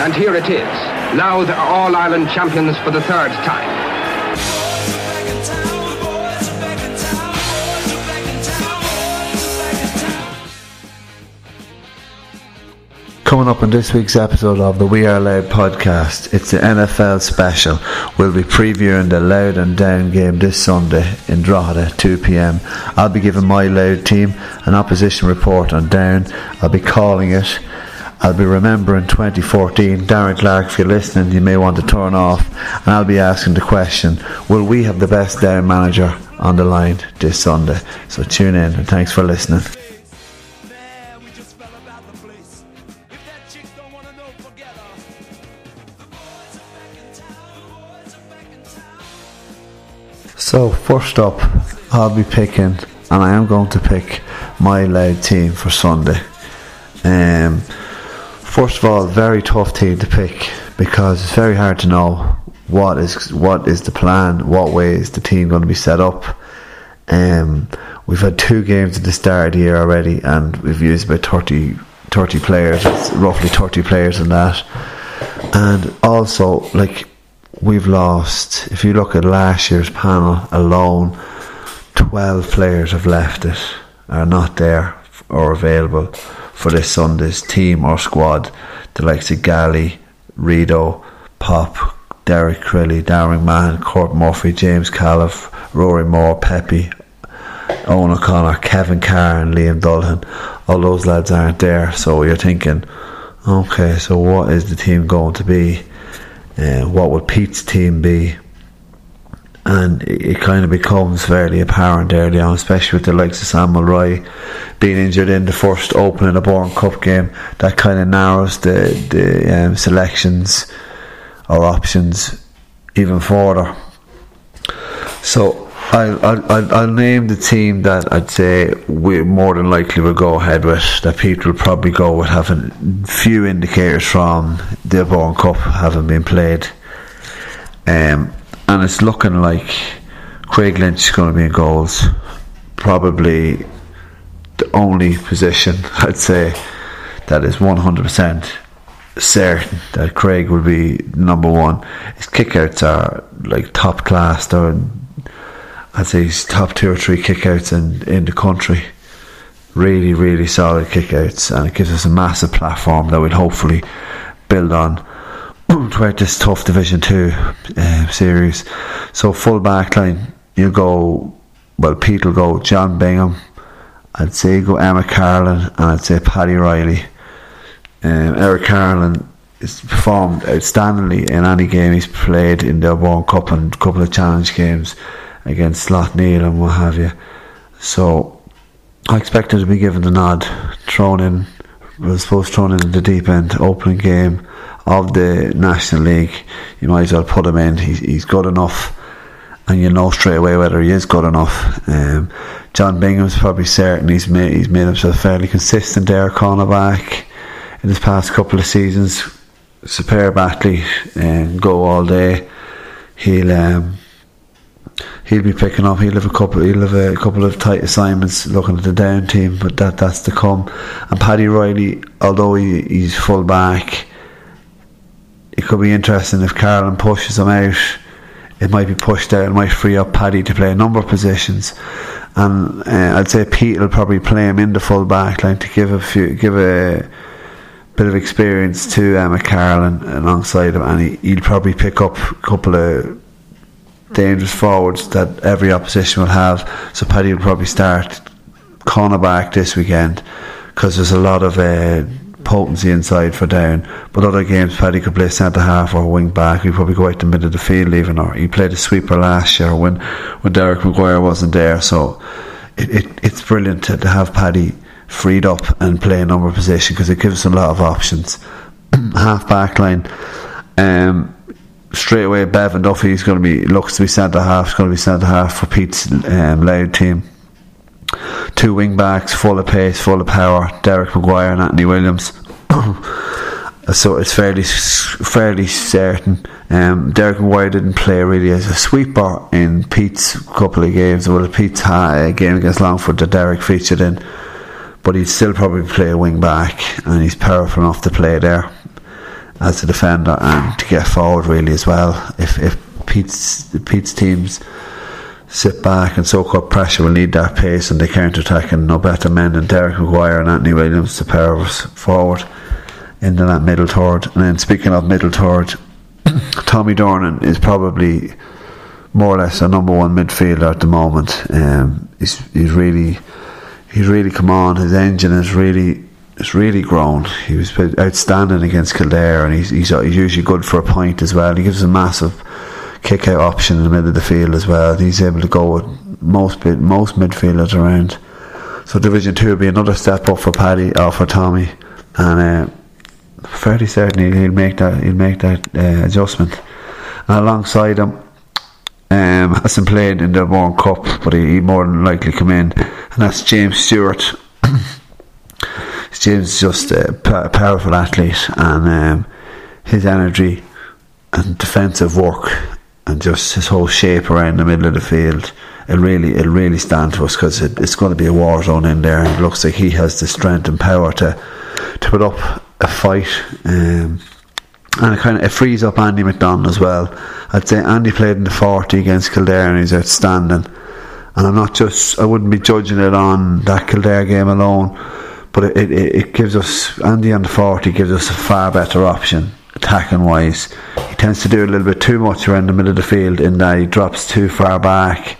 And here it is. Louth are All-Ireland champions for the third time. Coming up in this week's episode of the We Are Louth podcast, it's the NFL special. We'll be previewing the Louth and Down game this Sunday in Drogheda, 2pm. I'll be giving my Louth team an opposition report on Down. I'll be calling it. I'll be remembering 2014. Darren Clark, if you're listening, you may want to turn off. And I'll be asking the question Will we have the best Down manager on the line this Sunday? So tune in and thanks for listening. So first up, I'll be picking, and I am going to pick my Louth team for Sunday. Um, first of all, very tough team to pick because it's very hard to know what is what is the plan, what way is the team going to be set up. Um, we've had two games at the start of the year already, and we've used about 30, 30 players. It's roughly thirty players in that, and also like we've lost. If you look at last year's panel alone, 12 players have left it, are not there or available for this Sunday's team or squad. The likes of Galley, Rideau, Pop, Derek Crilly, Darren Mann, Court Murphy, James Califf, Rory Moore, Pepe, Owen O'Connor, Kevin Carr, and Liam Dullin. All those lads aren't there, so you're thinking, okay, so what is the team going to be? Uh, what would Pete's team be? And it, kind of becomes fairly apparent early on, especially with the likes of Sam Mulroy being injured in the first opening O'Byrne Cup game. That kind of narrows the the um, selections or options even further. So I'll, I'll, I'll, name the team that I'd say we more than likely will go ahead with. That Pete will probably go with having few indicators from the Bourne Cup having been played. Um, and it's looking like Craig Lynch is going to be in goals. Probably the only position I'd say that is 100% certain that Craig will be number one. His kickouts are like top class. They're I'd say he's top two or three kickouts in, in the country. Really, really solid kickouts, and it gives us a massive platform that we'll hopefully build on throughout this tough Division Two uh, series. So full back line, you go. Well, Pete will go John Bingham. I'd say go Emma Carlin, and I'd say Paddy Riley. Um, Eric Carlin has performed outstandingly in any game he's played in the World Cup and a couple of challenge games against Slaughtneil and what have you. So I expect him to be given the nod, thrown in, was supposed thrown in the deep end opening game of the National League. You might as well put him in. He's, he's good enough, and you know straight away whether he is good enough. Um, John Bingham's probably certain he's made he's made himself fairly consistent there, cornerback in his past couple of seasons. Superb athlete and go all day. He'll um, he'll be picking up. He'll have a couple. He'll have a couple of tight assignments looking at the down team, but that that's to come. And Paddy Riley, although he, he's full back, it could be interesting if Carlin pushes him out. It might be pushed out. It might free up Paddy to play a number of positions. And uh, I'd say Pete will probably play him in the full back line to give a few, give a bit of experience to Emma Carlin alongside him, and he, he'll probably pick up a couple of dangerous forwards that every opposition will have. So Paddy will probably start cornerback this weekend because there's a lot of uh, potency inside for down. But other games, Paddy could play centre half or wing back. He'd probably go out the middle of the field even, or he played a sweeper last year when when Derek McGuire wasn't there. So it, it it's brilliant to, to have Paddy freed up and play a number position because it gives us a lot of options. half back line. Um, straight away, Bevan Duffy is going to be looks to be centre half. Going to be centre half for Pete's um, Louth team. Two wing backs, full of pace, full of power. Derek McGuire and Anthony Williams. so it's fairly fairly certain. Um, Derek McGuire didn't play really as a sweeper in Pete's couple of games. Well, Pete's uh, game against Longford that Derek featured in, but he'd still probably play a wing back, and he's powerful enough to play there as a defender and to get forward really as well. If if Pete's Pete's teams sit back and soak up pressure will need that pace and they counter attack and no better men than Derek McGuire and Anthony Williams to power us forward into that middle third. And then speaking of middle third, Tommy Durnin is probably more or less a number one midfielder at the moment. Um, he's he's really he's really come on. His engine is really it's really grown. He was outstanding against Kildare, and he's, he's, he's usually good for a point as well. He gives a massive kick out option in the middle of the field as well. He's able to go with most most midfielders around. So Division Two will be another step up for Paddy or for Tommy, and uh, fairly certain he'll make that he'll make that uh, adjustment. And alongside him, um, hasn't played in the World Cup, but he, he more than likely come in, and that's James Stewart. Is just a powerful athlete, and um, his energy and defensive work and just his whole shape around the middle of the field. It'll really, it'll really stand to us because it, it's going to be a war zone in there. And it looks like he has the strength and power to to put up a fight. Um, and it kind of it frees up Andy McDonald as well. I'd say Andy played in the forty against Kildare and he's outstanding. And I'm not just I wouldn't be judging it on that Kildare game alone but it, it, it gives us Andy on the forty gives us a far better option attacking wise. He tends to do a little bit too much around the middle of the field in that he drops too far back,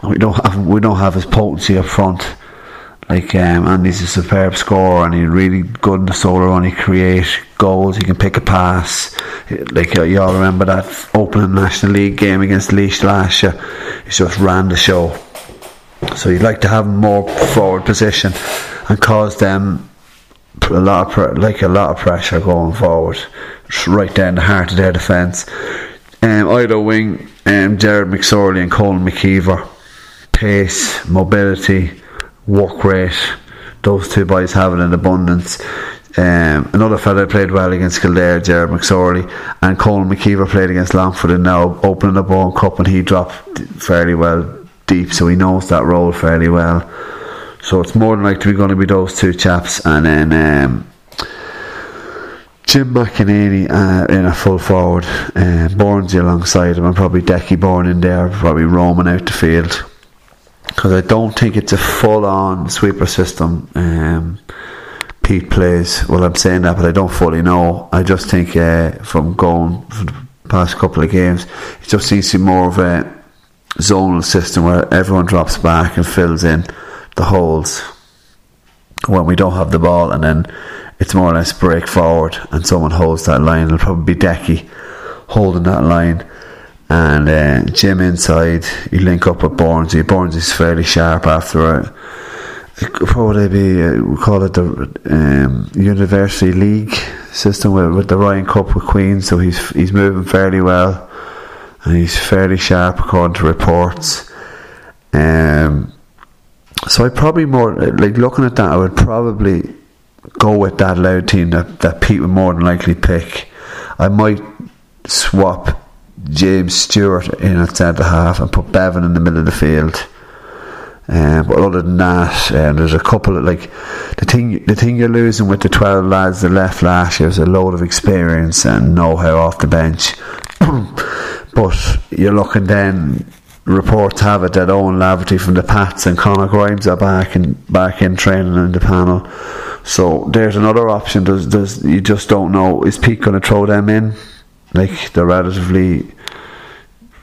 and we don't have we don't have his potency up front. Like um, Andy's a superb scorer and he's really good in the solo run. He creates goals. He can pick a pass. Like uh, you all remember that opening National League game against Laois last year. He just ran the show. So you'd like to have more forward position and cause them a lot of like a lot of pressure going forward, right down the heart of their defence. Um, either wing, um, Jared McSorley and Colin McKeever, pace, mobility, work rate. Those two boys have it in abundance. Um, another fella played well against Kildare, Jared McSorley, and Colin McKeever played against Longford and now opening the ball cup and he dropped fairly well deep, so he knows that role fairly well. So it's more than likely going to be those two chaps, and then um, Jim McEneaney uh, in a full forward, uh, Bornsey alongside him, and probably Decky Bourne in there, probably roaming out the field. Because I don't think it's a full on sweeper system. Um, Pete plays. Well, I'm saying that, but I don't fully know. I just think uh, from going for the past couple of games, it just seems to be more of a zonal system where everyone drops back and fills in the holes when we don't have the ball, and then it's more or less break forward, and someone holds that line. It'll probably be Decky holding that line, and uh, Jim inside. You link up with Bornsey. Bornsey fairly sharp after would they be? Uh, we call it the um, University League system with, with the Ryan Cup with Queens. So he's he's moving fairly well, he's fairly sharp according to reports. Um, so I probably more like looking at that. I would probably go with that Louth team that that Pete would more than likely pick. I might swap James Stewart in at centre half and put Bevan in the middle of the field. Um, but other than that, um, there's a couple of like the thing. The thing you're losing with the twelve lads that left last year is a load of experience and know-how off the bench. but you're looking then reports have it that Owen Laverty from the Pats and Conor Grimes are back and back in training in the panel. So there's another option. Does does you just don't know? Is Pete going to throw them in? Like they're relatively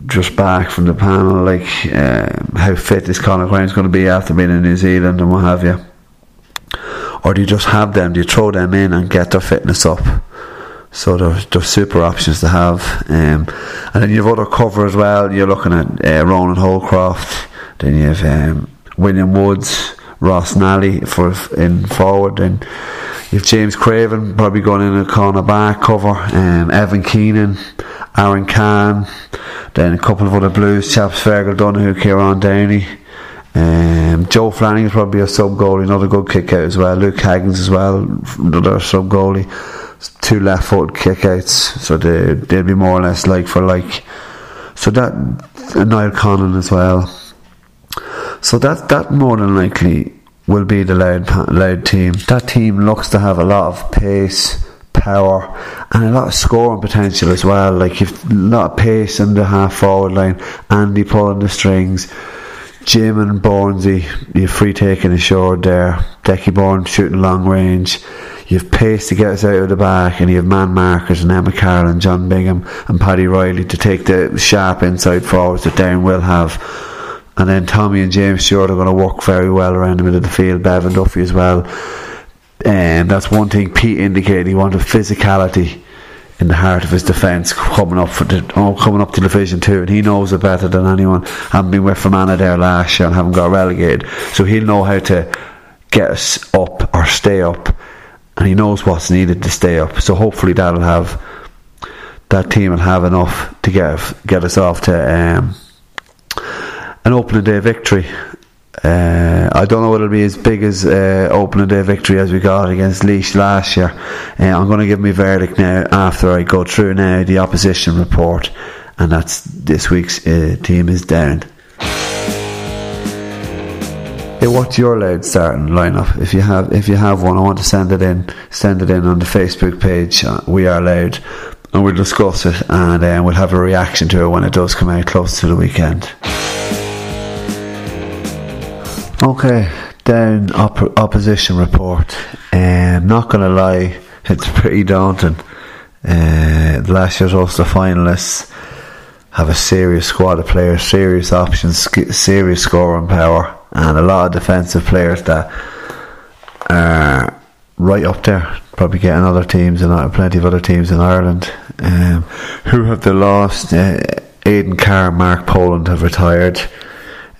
just back from the panel. Like um, how fit is Conor Grimes going to be after being in New Zealand and what have you? Or do you just have them? Do you throw them in and get their fitness up? So there's, there's super options to have. Um, and then you have other cover as well. You're looking at uh, Ronan Holcroft. Then you have um, William Woods, Ross Nally for in forward. And you have James Craven probably going in a corner back cover. Um, Evan Keenan, Aaron Kahn. Then a couple of other Blues chaps, Fergal Donoghue, Kieran Downey. Um, Joe is probably a sub goalie, another good kick out as well. Luke Haggans as well, another sub goalie two left foot kickouts, so they they'll be more or less like for like. So that and Niall Connon as well. So that that more than likely will be the loud Louth team. That team looks to have a lot of pace, power, and a lot of scoring potential as well. Like you've a lot of pace in the half forward line. Andy pulling the strings. Jim and Bornsey, you've free taking assured there. Decky Bourne shooting long range. You have pace to get us out of the back, and you have man markers and Emma Carroll and John Bingham and Paddy Riley to take the sharp inside forwards that Down will have. And then Tommy and James Stewart are going to work very well around the middle of the field. Bevan Duffy as well. And that's one thing Pete indicated. He wanted physicality in the heart of his defence coming up for the, oh, coming up to Division Two, and he knows it better than anyone. Having been with Fermanagh there last year and haven't got relegated, so he'll know how to get us up or stay up and he knows what's needed to stay up. So hopefully that'll have that team will have enough to get get us off to um, an opening day victory. Uh, I don't know whether it'll be as big as uh, opening day victory as we got against Laois last year. Uh, I'm going to give my verdict now after I go through now the opposition report, and that's this week's uh, team is down. Hey, what's your Louth starting lineup? If you have, if you have one, I want to send it in. Send it in on the Facebook page. Uh, we are Louth, and we'll discuss it, and uh, we'll have a reaction to it when it does come out close to the weekend. Okay, down op- opposition report. Um, not gonna lie, it's pretty daunting. Uh, last year's Ulster finalists have a serious squad of players, serious options, serious scoring power and a lot of defensive players that are right up there. Probably getting other teams and plenty of other teams in Ireland um, who have the lost. Uh, Aidan Carr, Mark Poland have retired.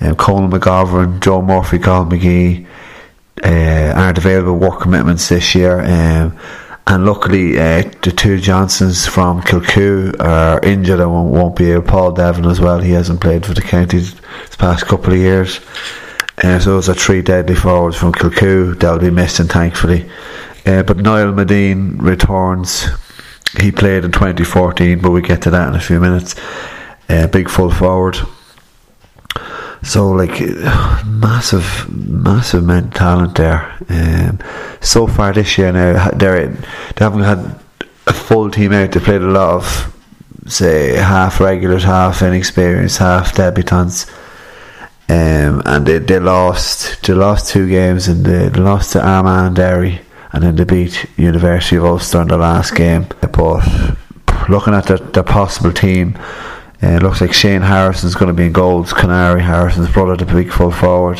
Um, Colin McGovern, Joe Murphy, Colin McGee uh, aren't available work commitments this year. Um, and luckily, uh, the two Johnstons from Kilcoo are injured and won't, won't be able. Paul Devlin as well. He hasn't played for the county the past couple of years. Uh, so those are three deadly forwards from Kilcoo that'll be missing, thankfully. Uh, but Niall Madine returns. He played in 2014, but we get to that in a few minutes. Uh, big full forward. So like massive, massive men talent there. Um, so far this year now, they they haven't had a full team out. They played a lot of say half regulars, half inexperienced, half debutants um, and they, they lost they lost two games and they, lost to Armagh Derry and then they beat University of Ulster in the last game. But looking at their, their possible team, uh, it looks like Shane Harrison's going to be in goals. Connaire Harrison's brother, the big full forward,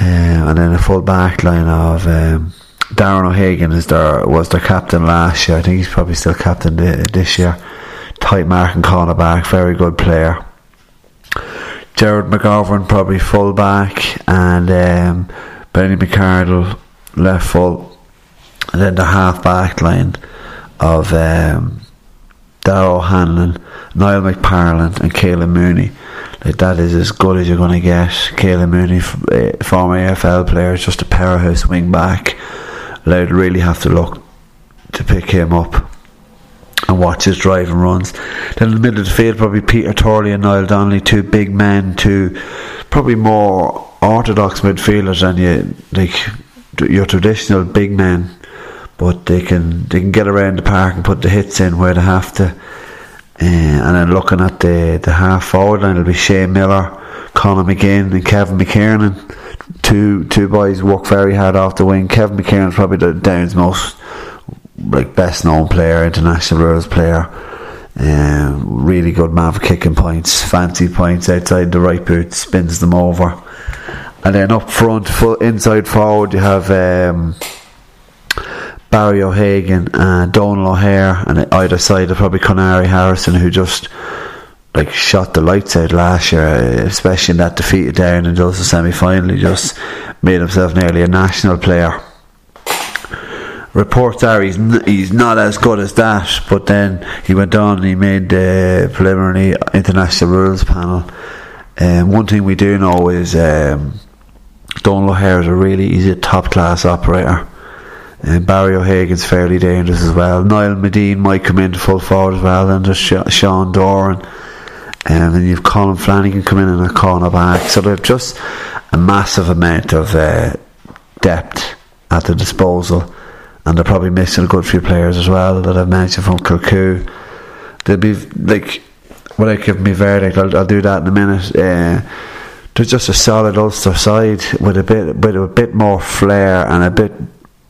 um, and then a full back line of um, Darren O'Hagan is their was their captain last year. I think he's probably still captain this year. Tight marking and corner back, very good player. Gerard McGovern probably full back and um, Benny McArdle left full and then the half back line of um, Hanlon, Niall McParland and Caolan Mooney. Like that is as good as you're going to get. Caolan Mooney, uh, former AFL player, just a powerhouse wing back. They'd really have to look to pick him up and watch his drive and runs. Then in the middle of the field, probably Peter Turley and Niall Donnelly, two big men, two probably more orthodox midfielders than you like your traditional big men, but they can they can get around the park and put the hits in where they have to. Uh, and then looking at the, the half forward line, it'll be Shane Miller, Conor McGinn, and Kevin McKernan. Two two boys work very hard off the wing. Kevin McKernan is probably the Down's most like best known player, international rules player. Um, really good man for kicking points, fancy points outside the right boot, spins them over. And then up front, full inside forward, you have um, Barry O'Hagan and Donal O'Hare, and either side of probably Connaire Harrison, who just like shot the lights out last year, especially in that defeat down in the semi final. He just made himself nearly a national player. Reports are he's he's not as good as that, but then he went on and he made the preliminary international rules panel. Um, one thing we do know is um, Donal O'Hare is a really he's a top class operator. And Barry O'Hagan's fairly dangerous as well. Niall Madine might come into full forward as well, and there's Sh- Sean Doran. And then you've Colin Flanagan come in and a corner back. So they've just a massive amount of uh, depth at the disposal. And they're probably missing a good few players as well that I've mentioned from Kilcoo. They'll be like, without give me verdict, I'll, I'll do that in a minute. Uh, they're just a solid Ulster side with a bit with a bit more flair and a bit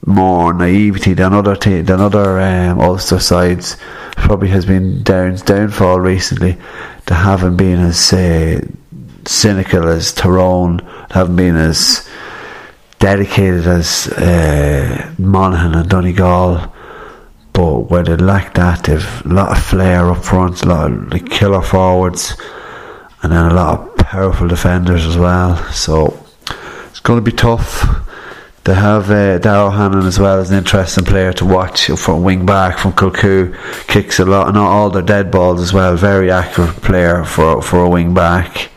more naivety than other than other um, Ulster sides. Probably has been down downfall recently. They haven't been as uh, cynical as Tyrone, haven't been as dedicated as uh, Monaghan and Donegal. But where they lack that, they've a lot of flair up front, a lot of like, killer forwards, and then a lot of powerful defenders as well. So it's going to be tough. They have uh, Darrow Hannon as well as an interesting player to watch from wing back from Kilcoo. Kicks a lot, not all their dead balls as well. Very accurate player for for a wing back.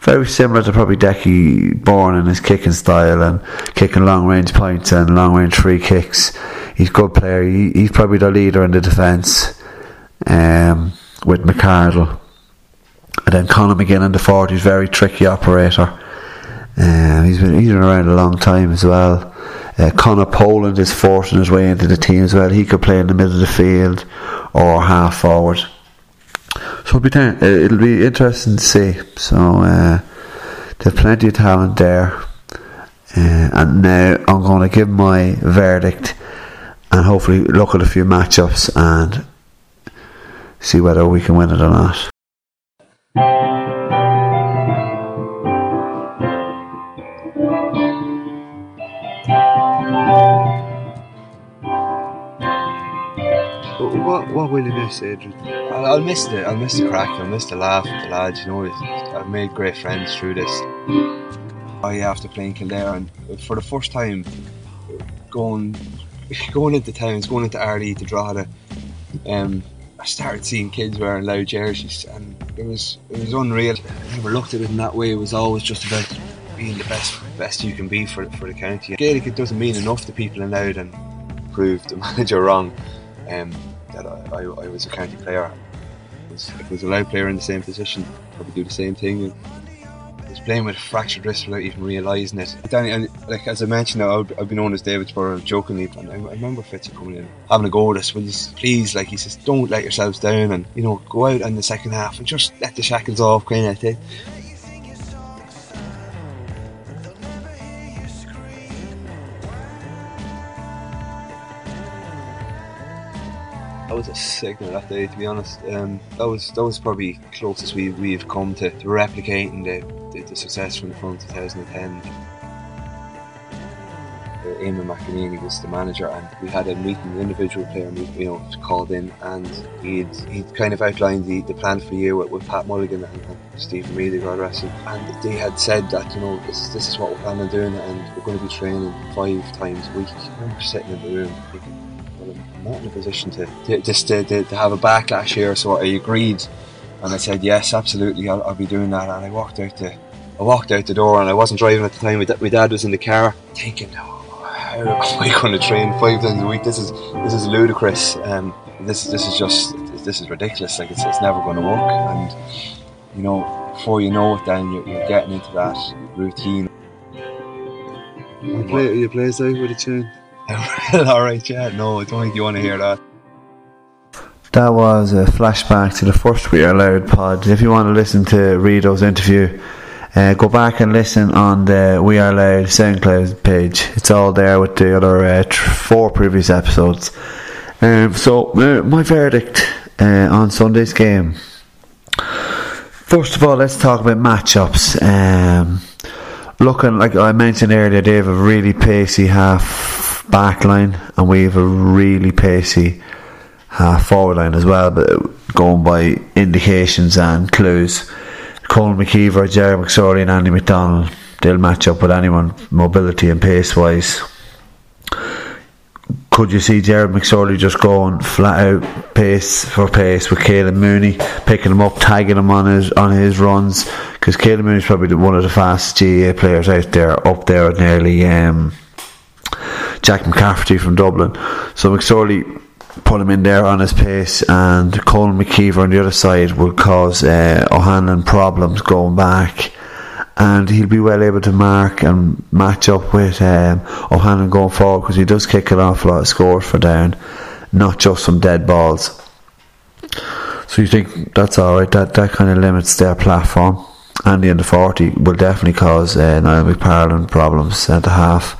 Very similar to probably Decky Bourne in his kicking style and kicking long range points and long range free kicks. He's a good player. He, he's probably the leader in the defence um, with McArdle. And then Conor McGinn in the forward, he's a very tricky operator. Um, he's been he's been around a long time as well. Uh, Connor Poland is forcing his way into the team as well. He could play in the middle of the field or half forward. So it'll be, it'll be interesting to see. So uh, there's plenty of talent there. Uh, and now I'm going to give my verdict and hopefully look at a few matchups and see whether we can win it or not. What what will you miss, Adrian? I'll, I'll miss the I'll miss the crack. I'll miss the laugh with the lads. You know, I've made great friends through this. I after playing Kildare and for the first time going going into towns, going into Ardee to Drogheda, um, I started seeing kids wearing Louth jerseys, and it was it was unreal. I never looked at it in that way. It was always just about being the best best you can be for for the county. Gaelic it doesn't mean enough to people in Louth and prove the manager wrong. Um, I, I, was a county player. If I was a Louth player in the same position, probably do the same thing. I was playing with a fractured wrist without even realising it. Danny, like as I mentioned, I've, I've been known as David's jokingly, and I, I remember Fitzy coming in, having a go at us. Will you please, like he says, don't let yourselves down, and you know, go out in the second half and just let the shackles off, kind of thing. Was a signal that day, to be honest. Um, that was that was probably closest we we've come to, to replicating the, the, the success from from 2010. Uh, Eamon McEneaney was the manager, and we had a meeting, the individual player you know, called in, and he'd he'd kind of outlined the, the plan for the year with, with Pat Mulligan and, and Stephen Melia, God rest him. And they had said that you know this this is what we're planning on doing, and we're going to be training five times a week. I remember sitting in the room thinking, not in a position to, to just to, to, to have a backlash here. So I agreed, and I said yes, absolutely, I'll, I'll be doing that. And I walked out the I walked out the door, and I wasn't driving at the time. My, da- my dad was in the car, thinking, oh, how am I going to train five times a week? This is this is ludicrous. Um, this this is just this is ridiculous. Like it's, it's never going to work. And you know, before you know it, then you're, you're getting into that routine. You play, you play out with a chain. All right, yeah. No, I don't think you want to hear that. That was a flashback to the first We Are Louth pod. If you want to listen to Rito's interview, uh, go back and listen on the We Are Louth SoundCloud page. It's all there with the other uh, tr- four previous episodes. Um, so, uh, my verdict uh, on Sunday's game. First of all, let's talk about matchups. Um, looking like I mentioned earlier, they have a really pacey half back line, and we have a really pacey half forward line as well. But going by indications and clues, Colin McKeever, Jerry McSorley, and Andy McDonald, they'll match up with anyone mobility and pace wise. Could you see Jared McSorley just going flat out pace for pace with Caolan Mooney, picking him up, tagging him on his on his runs? Because Caolan Mooney is probably one of the fastest GAA players out there, up there at nearly um, Jack McCaffrey from Dublin. So McSorley put him in there on his pace, and Colin McKeever on the other side will cause uh, O'Hanlon problems going back and he'll be well able to mark and match up with um, O'Hanlon going forward because he does kick an awful lot of scores for down, not just some dead balls. So you think that's alright? That that kind of limits their platform. Andy in the forty will definitely cause uh, Niall McParland problems at the half.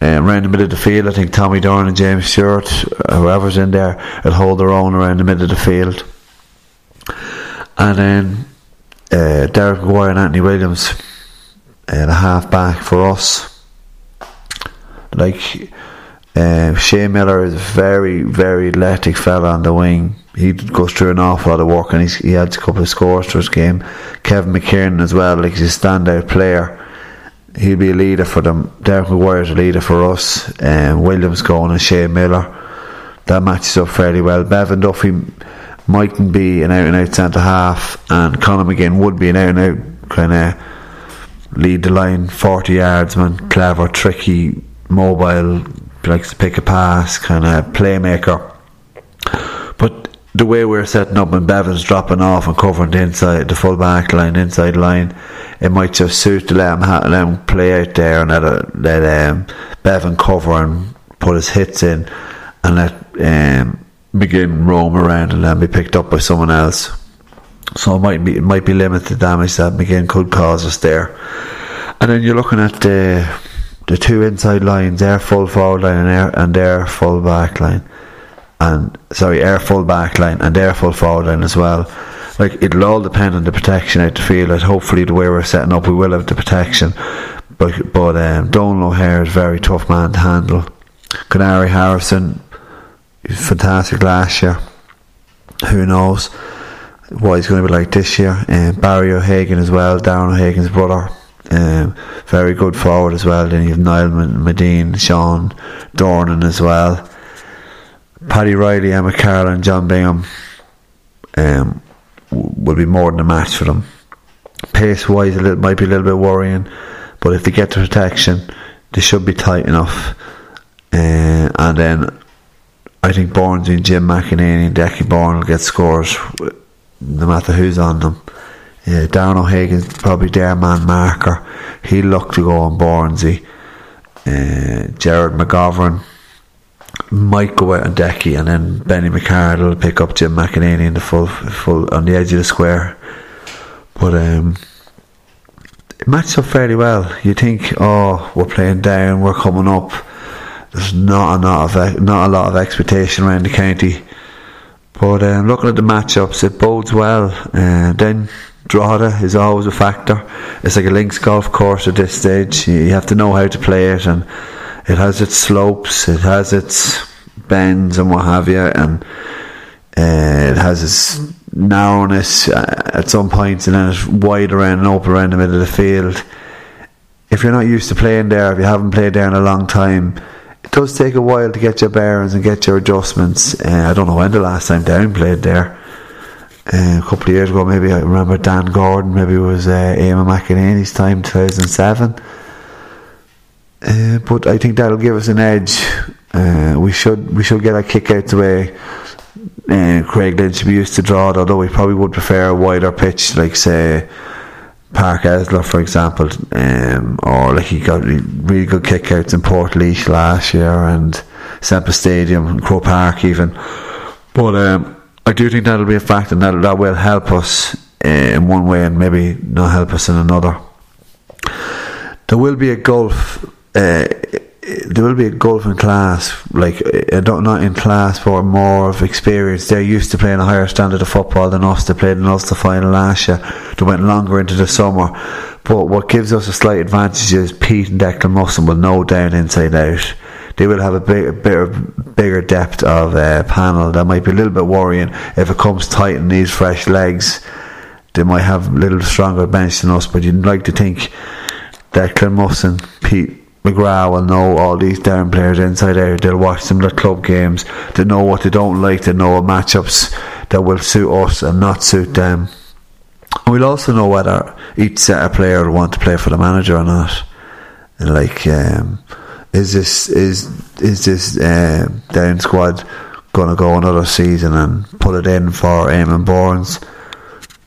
Um, around the middle of the field, I think Tommy Dorn and James Stewart, whoever's in there, will hold their own around the middle of the field. And then uh, Derek McGuire and Anthony Williams, uh, the half back for us. Like uh, Miller is a very, very athletic fella on the wing. He goes through an awful lot of work and he adds a couple of scores to his game. Kevin McKernan as well, like he's a standout player. He'll be a leader for them. Derek McGuire's a leader for us. Um, Williams going and Shane Miller. That matches up fairly well. Bevan Duffy mightn't be an out and out centre half, and Conor McGinn would be an out and out kind of lead the line, 40 yards man, clever, tricky, mobile, likes to pick a pass, kind of playmaker. But the way we're setting up and Bevan's dropping off and covering the inside, the full back line, inside line, it might just suit to let him, ha- let him play out there and let, let um, Bevan cover and put his hits in and let um, begin roam around and then be picked up by someone else. So it might be it might be limited damage that McGinn could cause us there. And then you're looking at the the two inside lines, their full forward line and their and their full back line. And sorry, air full back line and their full forward line as well. Like it'll all depend on the protection out the field. And hopefully the way we're setting up we will have the protection. But but um Donal O'Hare is a very tough man to handle. Connaire Harrison fantastic last year. Who knows what he's going to be like this year? And um, Barry O'Hagan as well, Darren O'Hagan's brother. Um, very good forward as well. Then you have Niall Madine, Sean Dornan as well. Paddy Riley, Emma Carroll, and John Bingham um, will be more than a match for them. Pace wise, it might be a little bit worrying, but if they get the protection, they should be tight enough. Uh, and then I think Barnes and Jim McEneaney and Decky Bourne will get scores no matter who's on them. Yeah, Darren O'Hagan's probably their man marker. He'll look to go on Barnesy. Uh, Gerard McGovern might go out on Decky and then Benny McCard will pick up Jim McEneaney in the full full on the edge of the square. But um, it matches up fairly well. You think, oh, we're playing down, we're coming up there's not a lot of not a lot of expectation around the county. But um, looking at the matchups, it bodes well. Uh, then Drogheda is always a factor. It's like a links golf course at this stage. You have to know how to play it, and it has its slopes, it has its bends, and what have you, and uh, it has its narrowness uh, at some points, and then it's wide around and open around the middle of the field. If you're not used to playing there, if you haven't played there in a long time, it does take a while to get your bearings and get your adjustments. Uh, I don't know when the last time Down played there. Uh, a couple of years ago, maybe I remember Dan Gordon, maybe it was uh, Eamon McEneaney's time, 2007. Uh, but I think that'll give us an edge. Uh, we should we should get a kick out the way uh, Craig Lynch used to draw it, although we probably would prefer a wider pitch, like say Páirc Esler, for example, um, or like he got really good kickouts in Portlaoise last year and Semple Stadium and Croke Park even. But um, I do think that'll be a fact, and that that will help us uh, in one way, and maybe not help us in another. There will be a gulf. Uh, there will be a gulf in class, like uh, not in class, but more of experience. They're used to playing a higher standard of football than us. They played in Ulster final last year. They went longer into the summer. But what gives us a slight advantage is Pete and Declan Musson will know down inside out they will have a big, bigger, bigger depth of uh, panel. That might be a little bit worrying if it comes tight and needs fresh legs. They might have a little stronger bench than us, but you'd like to think that Musson, Pete McGrath will know all these down players inside out. They'll watch some of the club games. They know what they don't like. They know matchups that will suit us and not suit them. And we'll also know whether each set of player will want to play for the manager or not. And like, um, is this is is this uh, squad going to go another season and put it in for Eamon Burns?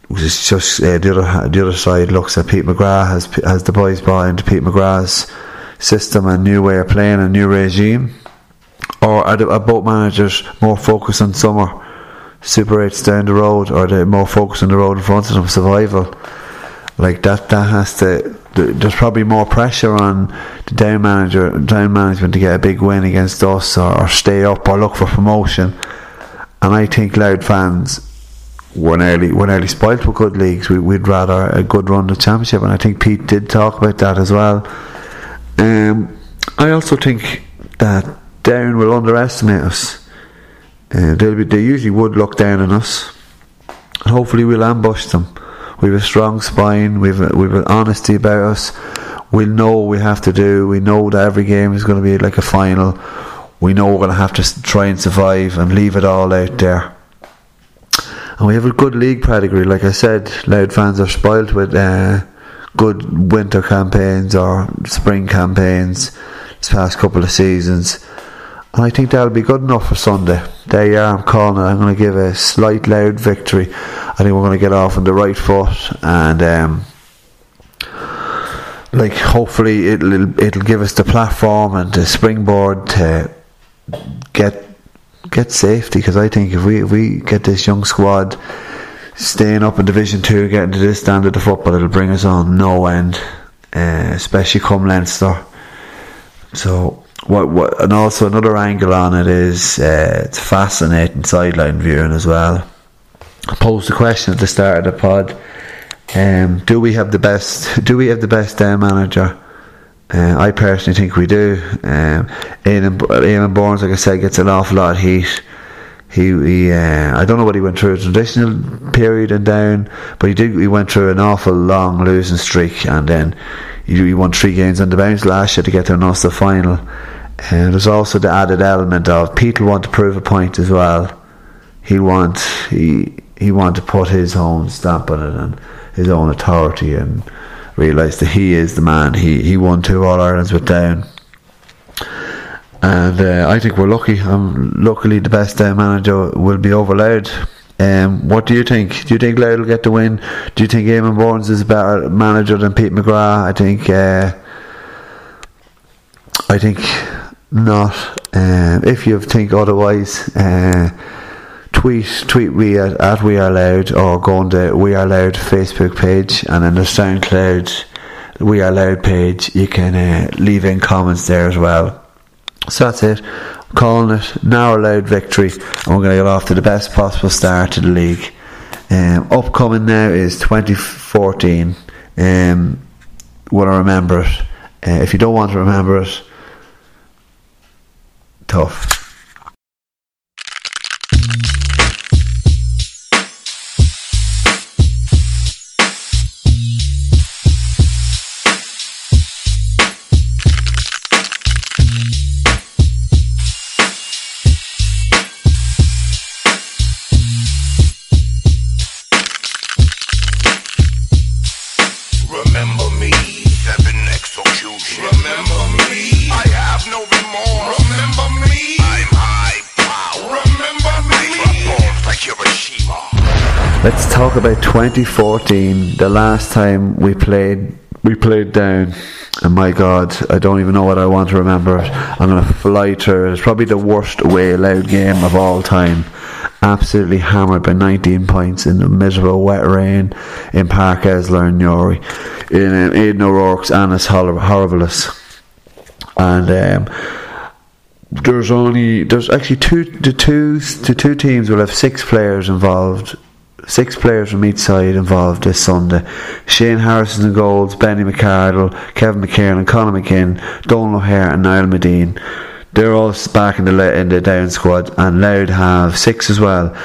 It's just uh, the other the other side looks at Pete McGrath has has the boys into Pete McGrath's system and new way of playing a new regime, or are, the, are both managers more focused on summer? Super Eights down the road, or are they more focused on the road in front of them survival? Like that, that has to there's probably more pressure on the down manager, down management to get a big win against us, or, or stay up, or look for promotion. And I think Louth fans were nearly were nearly spoilt with good leagues. We, would rather a good run the championship, and I think Pete did talk about that as well. Um, I also think that Down will underestimate us. Uh, be, they usually would look down on us. Hopefully, we'll ambush them. We've a strong spine. We've we've an honesty about us. We know what we have to do. We know that every game is going to be like a final. We know we're going to have to try and survive and leave it all out there. And we have a good league pedigree. Like I said, Louth fans are spoiled with uh, good winter campaigns or spring campaigns this past couple of seasons. And I think that'll be good enough for Sunday. There you are, I'm calling it. I'm going to give a slight Louth victory. I think we're going to get off on the right foot and um, like hopefully it'll it'll give us the platform and the springboard to get get safety because I think if we if we get this young squad staying up in Division Two, getting to this standard of football, it'll bring us on no end, uh, especially come Leinster. So what, what, and also another angle on it is uh, it's fascinating sideline viewing as well. I posed the question at the start of the pod: um, Do we have the best? Do we have the best uh, manager? Uh, I personally think we do. Um, Eamon, Eamon Burns, like I said, gets an awful lot of heat. He, he uh, I don't know what he went through a transitional period and down, but he did. He went through an awful long losing streak, and then he, he won three games on the bounce last year to get to an Ulster final. And uh, there's also the added element of Pete want to prove a point as well. He want he he want to put his own stamp on it and his own authority and realise that he is the man. He he won two All Irelands with Down. And uh, I think we're lucky. Um, luckily, the best uh, manager will be over Louth. Um, what do you think? Do you think Louth will get the win? Do you think Eamon Burns is a better manager than Pete McGrath? I think. Uh, I think not. Um, if you think otherwise, uh, tweet tweet we at, at We Are Louth or go on the We Are Louth Facebook page and then the SoundCloud We Are Louth page. You can uh, leave in comments there as well. So that's it. I'm calling it now a Louth victory, and we're going to get off to the best possible start to the league. Um, upcoming now is 2014. Um, want to remember it? Uh, if you don't want to remember it, tough. Let's talk about 2014, the last time we played we played down. And my God, I don't even know what I want to remember. I'm going to fly through. It's probably the worst away Louth game of all time. absolutely hammered by 19 points in the miserable wet rain in Park Esler and Newry in um, Aidan O'Rourke's Annus Horribilis. And um, there's only there's actually two the two the two teams will have six players involved six players from each side involved this Sunday. Shane Harrison in goals, Benny McArdle, Kevin McKernan, Conor McKinn, Donal O'Hare and Niall Madine. They're all back in the in the down squad and Louth have six as well.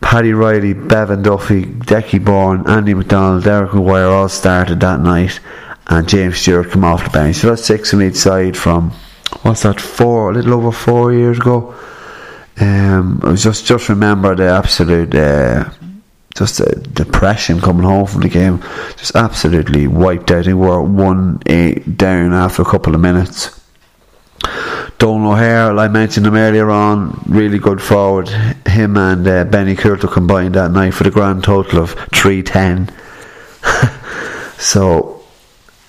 Paddy Riley, Bevan Duffy, Decky Bourne, Andy McDonald, Derek McGuire all started that night and James Stewart come off the bench. So that's six from each side from what's that, four a little over four years ago. Um, I was just just remember the absolute uh, just the depression coming home from the game, just absolutely wiped out. We were one eight down after a couple of minutes. Donal O'Hare, I mentioned him earlier on, really good forward. Him and uh, Benny Coulter combined that night for the grand total of 310. so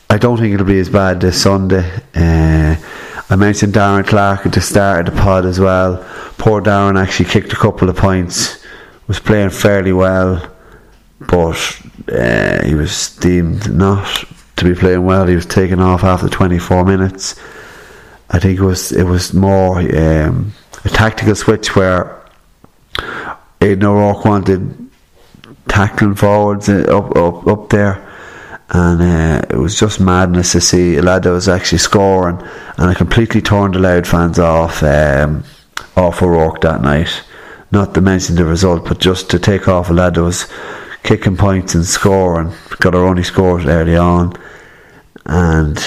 I don't think it'll be as bad this Sunday. Uh, I mentioned Darren Clarke at the start of the pod as well. Poor Darren actually kicked a couple of points, was playing fairly well, but uh, he was deemed not to be playing well. He was taken off after 24 minutes. I think it was it was more um, a tactical switch where Aidan O'Rourke wanted tackling forwards uh, up up up there, and uh, it was just madness to see a lad that was actually scoring, and I completely turned the Louth fans off um, off O'Rourke that night. Not to mention the result, but just to take off a lad that was kicking points and scoring, got our only scores early on, and.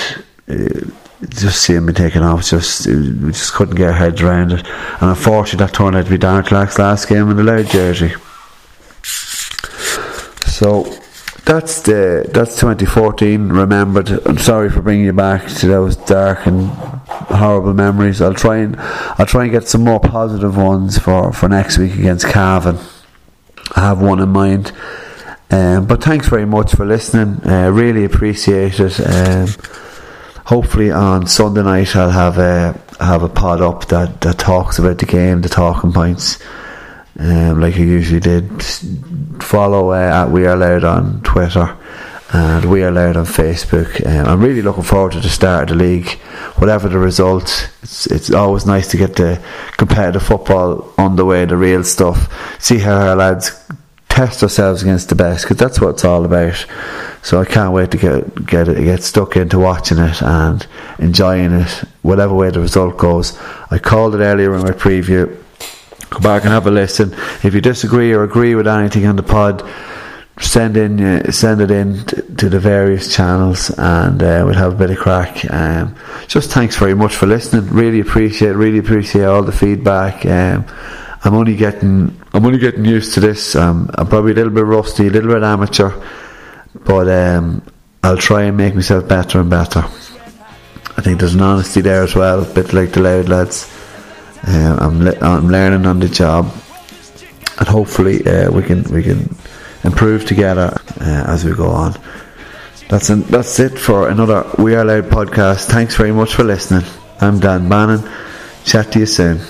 Uh, just seeing me taken off, just we just couldn't get our heads around it. And unfortunately, that turned out to be Darren Clarke's last game in the Louth jersey. So that's the that's 2014 remembered. I'm sorry for bringing you back to those dark and horrible memories. I'll try and I'll try and get some more positive ones for for next week against Cavan. I have one in mind. Um, but thanks very much for listening. Uh, really appreciate it. Um, hopefully on Sunday night I'll have a have a pod up that, that talks about the game, the talking points, um, like I usually did. Follow uh, at We Are Louth on Twitter and We Are Louth on Facebook. Um, I'm really looking forward to the start of the league. Whatever the result, it's it's always nice to get the competitive football on the way, the real stuff. See how our lads test ourselves against the best because that's what it's all about. So I can't wait to get get get stuck into watching it and enjoying it, whatever way the result goes. I called it earlier in my preview. Go back and have a listen. If you disagree or agree with anything on the pod, send in uh, send it in to, to, the various channels and uh, we'll have a bit of crack. Um, just thanks very much for listening. Really appreciate really appreciate all the feedback. Um, I'm only getting I'm only getting used to this. Um, I'm probably a little bit rusty, a little bit amateur, but um, I'll try and make myself better and better. I think there's an honesty there as well, a bit like the Louth lads. Uh, I'm li- I'm learning on the job, and hopefully uh, we can we can improve together uh, as we go on. That's an, that's it for another We Are Louth podcast. Thanks very much for listening. I'm Dan Bannon. Chat to you soon.